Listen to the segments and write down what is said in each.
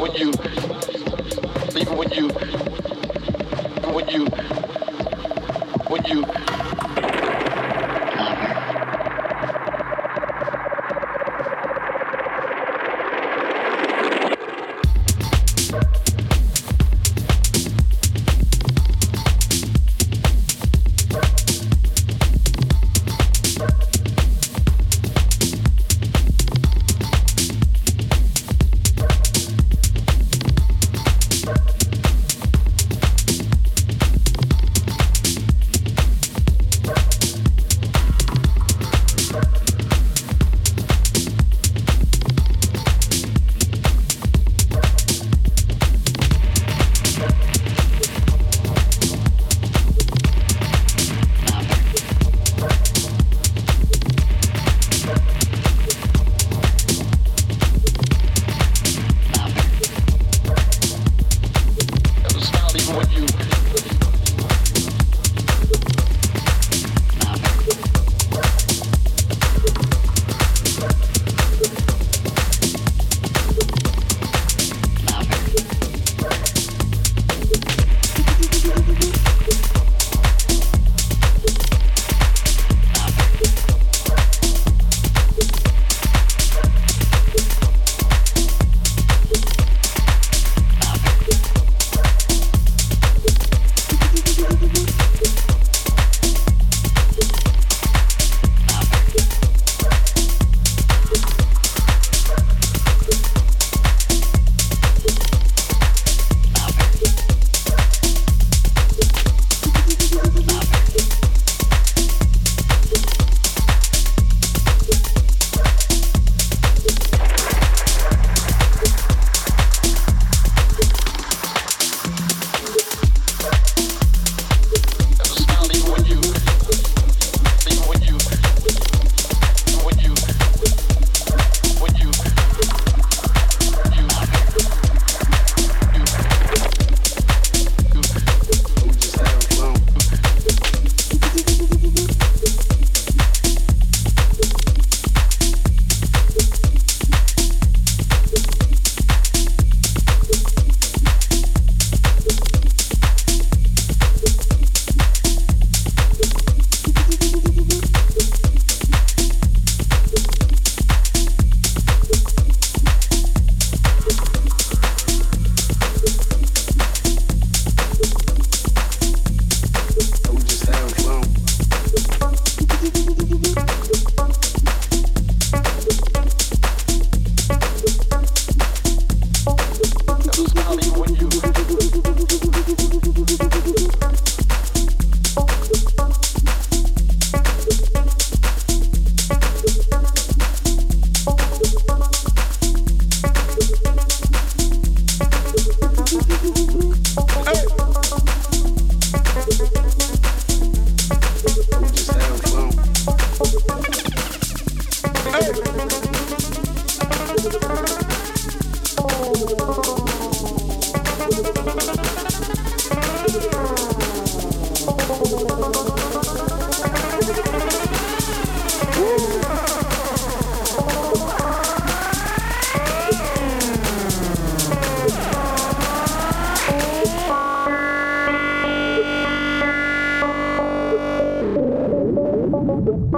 when you,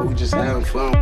We just having fun.